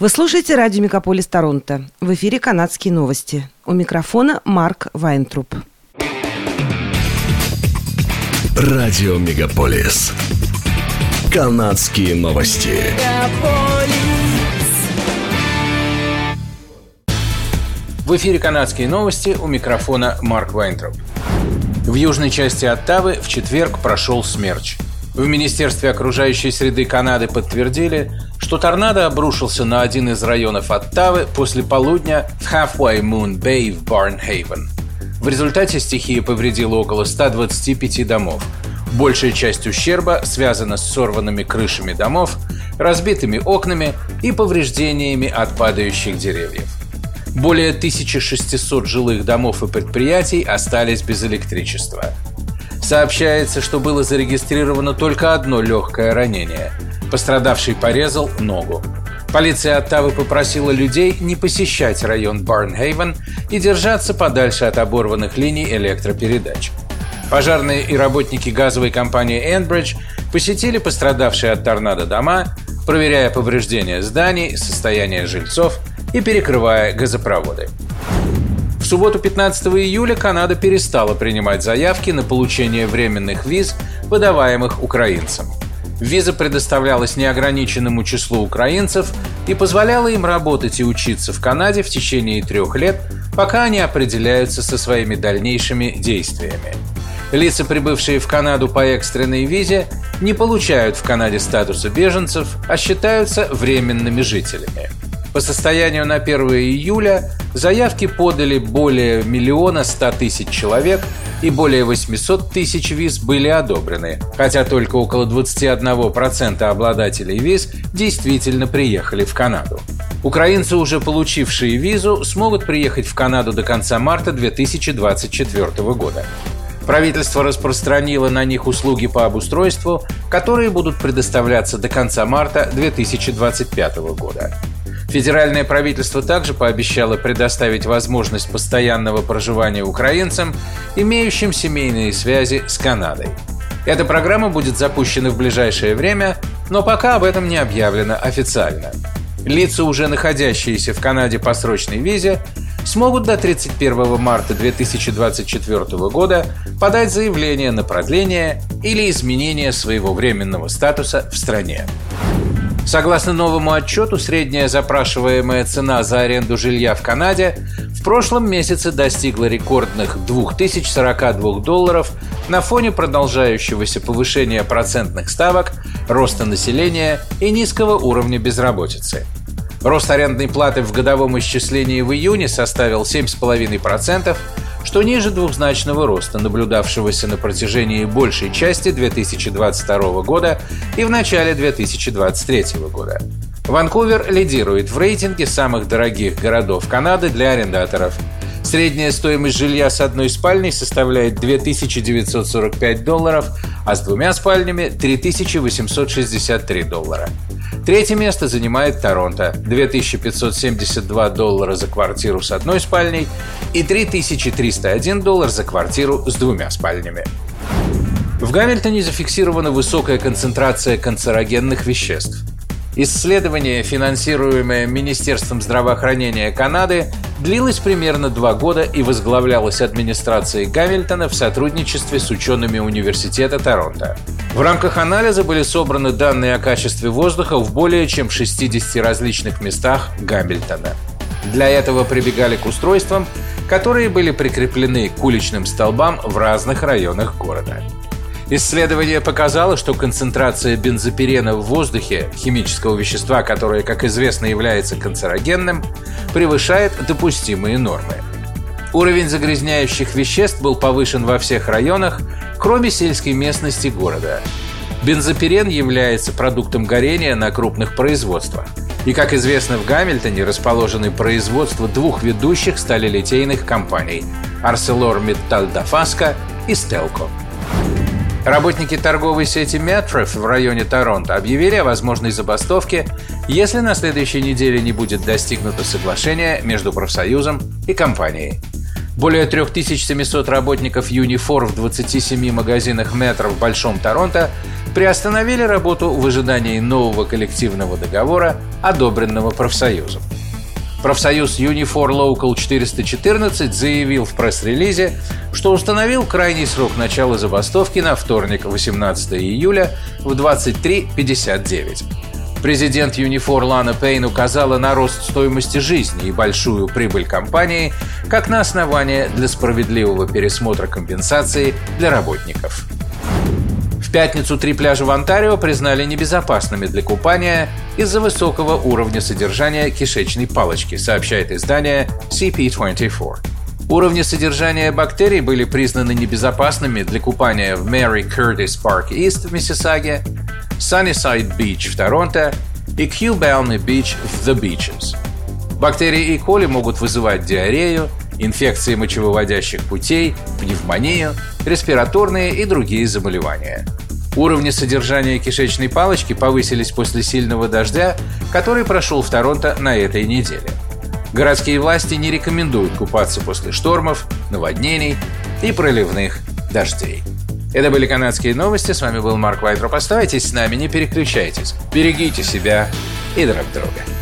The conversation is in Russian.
Вы слушаете радио «Мегаполис Торонто». В эфире «Канадские новости». У микрофона Марк Вайнтруп. Радио «Мегаполис». «Канадские новости». В эфире «Канадские новости» у микрофона Марк Вайнтроп. В южной части Оттавы в четверг прошел смерч. В Министерстве окружающей среды Канады подтвердили, что торнадо обрушился на один из районов Оттавы после полудня в Halfway Moon Bay в Барнхейвен. В результате стихия повредила около 125 домов. Большая часть ущерба связана с сорванными крышами домов, разбитыми окнами и повреждениями от падающих деревьев. Более 1600 жилых домов и предприятий остались без электричества. Сообщается, что было зарегистрировано только одно легкое ранение – Пострадавший порезал ногу. Полиция Оттавы попросила людей не посещать район Барнхейвен и держаться подальше от оборванных линий электропередач. Пожарные и работники газовой компании Enbridge посетили пострадавшие от торнадо дома, проверяя повреждения зданий, состояние жильцов и перекрывая газопроводы. Субботу 15 июля Канада перестала принимать заявки на получение временных виз, выдаваемых украинцам. Виза предоставлялась неограниченному числу украинцев и позволяла им работать и учиться в Канаде в течение трех лет, пока они определяются со своими дальнейшими действиями. Лица, прибывшие в Канаду по экстренной визе, не получают в Канаде статуса беженцев, а считаются временными жителями. По состоянию на 1 июля заявки подали более миллиона ста тысяч человек и более 800 тысяч виз были одобрены, хотя только около 21% обладателей виз действительно приехали в Канаду. Украинцы, уже получившие визу, смогут приехать в Канаду до конца марта 2024 года. Правительство распространило на них услуги по обустройству, которые будут предоставляться до конца марта 2025 года. Федеральное правительство также пообещало предоставить возможность постоянного проживания украинцам, имеющим семейные связи с Канадой. Эта программа будет запущена в ближайшее время, но пока об этом не объявлено официально. Лица, уже находящиеся в Канаде по срочной визе, смогут до 31 марта 2024 года подать заявление на продление или изменение своего временного статуса в стране. Согласно новому отчету, средняя запрашиваемая цена за аренду жилья в Канаде в прошлом месяце достигла рекордных 2042 долларов на фоне продолжающегося повышения процентных ставок, роста населения и низкого уровня безработицы. Рост арендной платы в годовом исчислении в июне составил 7,5%, что ниже двухзначного роста, наблюдавшегося на протяжении большей части 2022 года и в начале 2023 года. Ванкувер лидирует в рейтинге самых дорогих городов Канады для арендаторов. Средняя стоимость жилья с одной спальней составляет 2945 долларов, а с двумя спальнями – 3863 доллара. Третье место занимает Торонто – 2572 доллара за квартиру с одной спальней и 3301 доллар за квартиру с двумя спальнями. В Гамильтоне зафиксирована высокая концентрация канцерогенных веществ. Исследование, финансируемое Министерством здравоохранения Канады, длилось примерно два года и возглавлялось администрацией Гамильтона в сотрудничестве с учеными Университета Торонто. В рамках анализа были собраны данные о качестве воздуха в более чем 60 различных местах Гамильтона. Для этого прибегали к устройствам, которые были прикреплены к уличным столбам в разных районах города. Исследование показало, что концентрация бензопирена в воздухе, химического вещества, которое, как известно, является канцерогенным, превышает допустимые нормы. Уровень загрязняющих веществ был повышен во всех районах, кроме сельской местности города. Бензопирен является продуктом горения на крупных производствах. И, как известно, в Гамильтоне расположены производства двух ведущих сталелитейных компаний – ArcelorMittal Dafasco и Stelco. Работники торговой сети Metref в районе Торонто объявили о возможной забастовке, если на следующей неделе не будет достигнуто соглашение между профсоюзом и компанией. Более 3700 работников Unifor в 27 магазинах метро в Большом Торонто приостановили работу в ожидании нового коллективного договора, одобренного профсоюзом. Профсоюз Unifor Local 414 заявил в пресс-релизе, что установил крайний срок начала забастовки на вторник, 18 июля в 23.59. Президент Unifor Лана Пейн указала на рост стоимости жизни и большую прибыль компании как на основание для справедливого пересмотра компенсации для работников. Пятницу три пляжа в Онтарио признали небезопасными для купания из-за высокого уровня содержания кишечной палочки, сообщает издание CP24. Уровни содержания бактерий были признаны небезопасными для купания в Мэри Кертис Парк Ист в Миссисаге, Sunnyside Beach в Торонто и Balmy Beach в The Beaches. Бактерии и коли могут вызывать диарею, инфекции мочевыводящих путей, пневмонию, респираторные и другие заболевания. Уровни содержания кишечной палочки повысились после сильного дождя, который прошел в Торонто на этой неделе. Городские власти не рекомендуют купаться после штормов, наводнений и проливных дождей. Это были канадские новости. С вами был Марк Вайтроп. Оставайтесь с нами, не переключайтесь. Берегите себя и друг друга.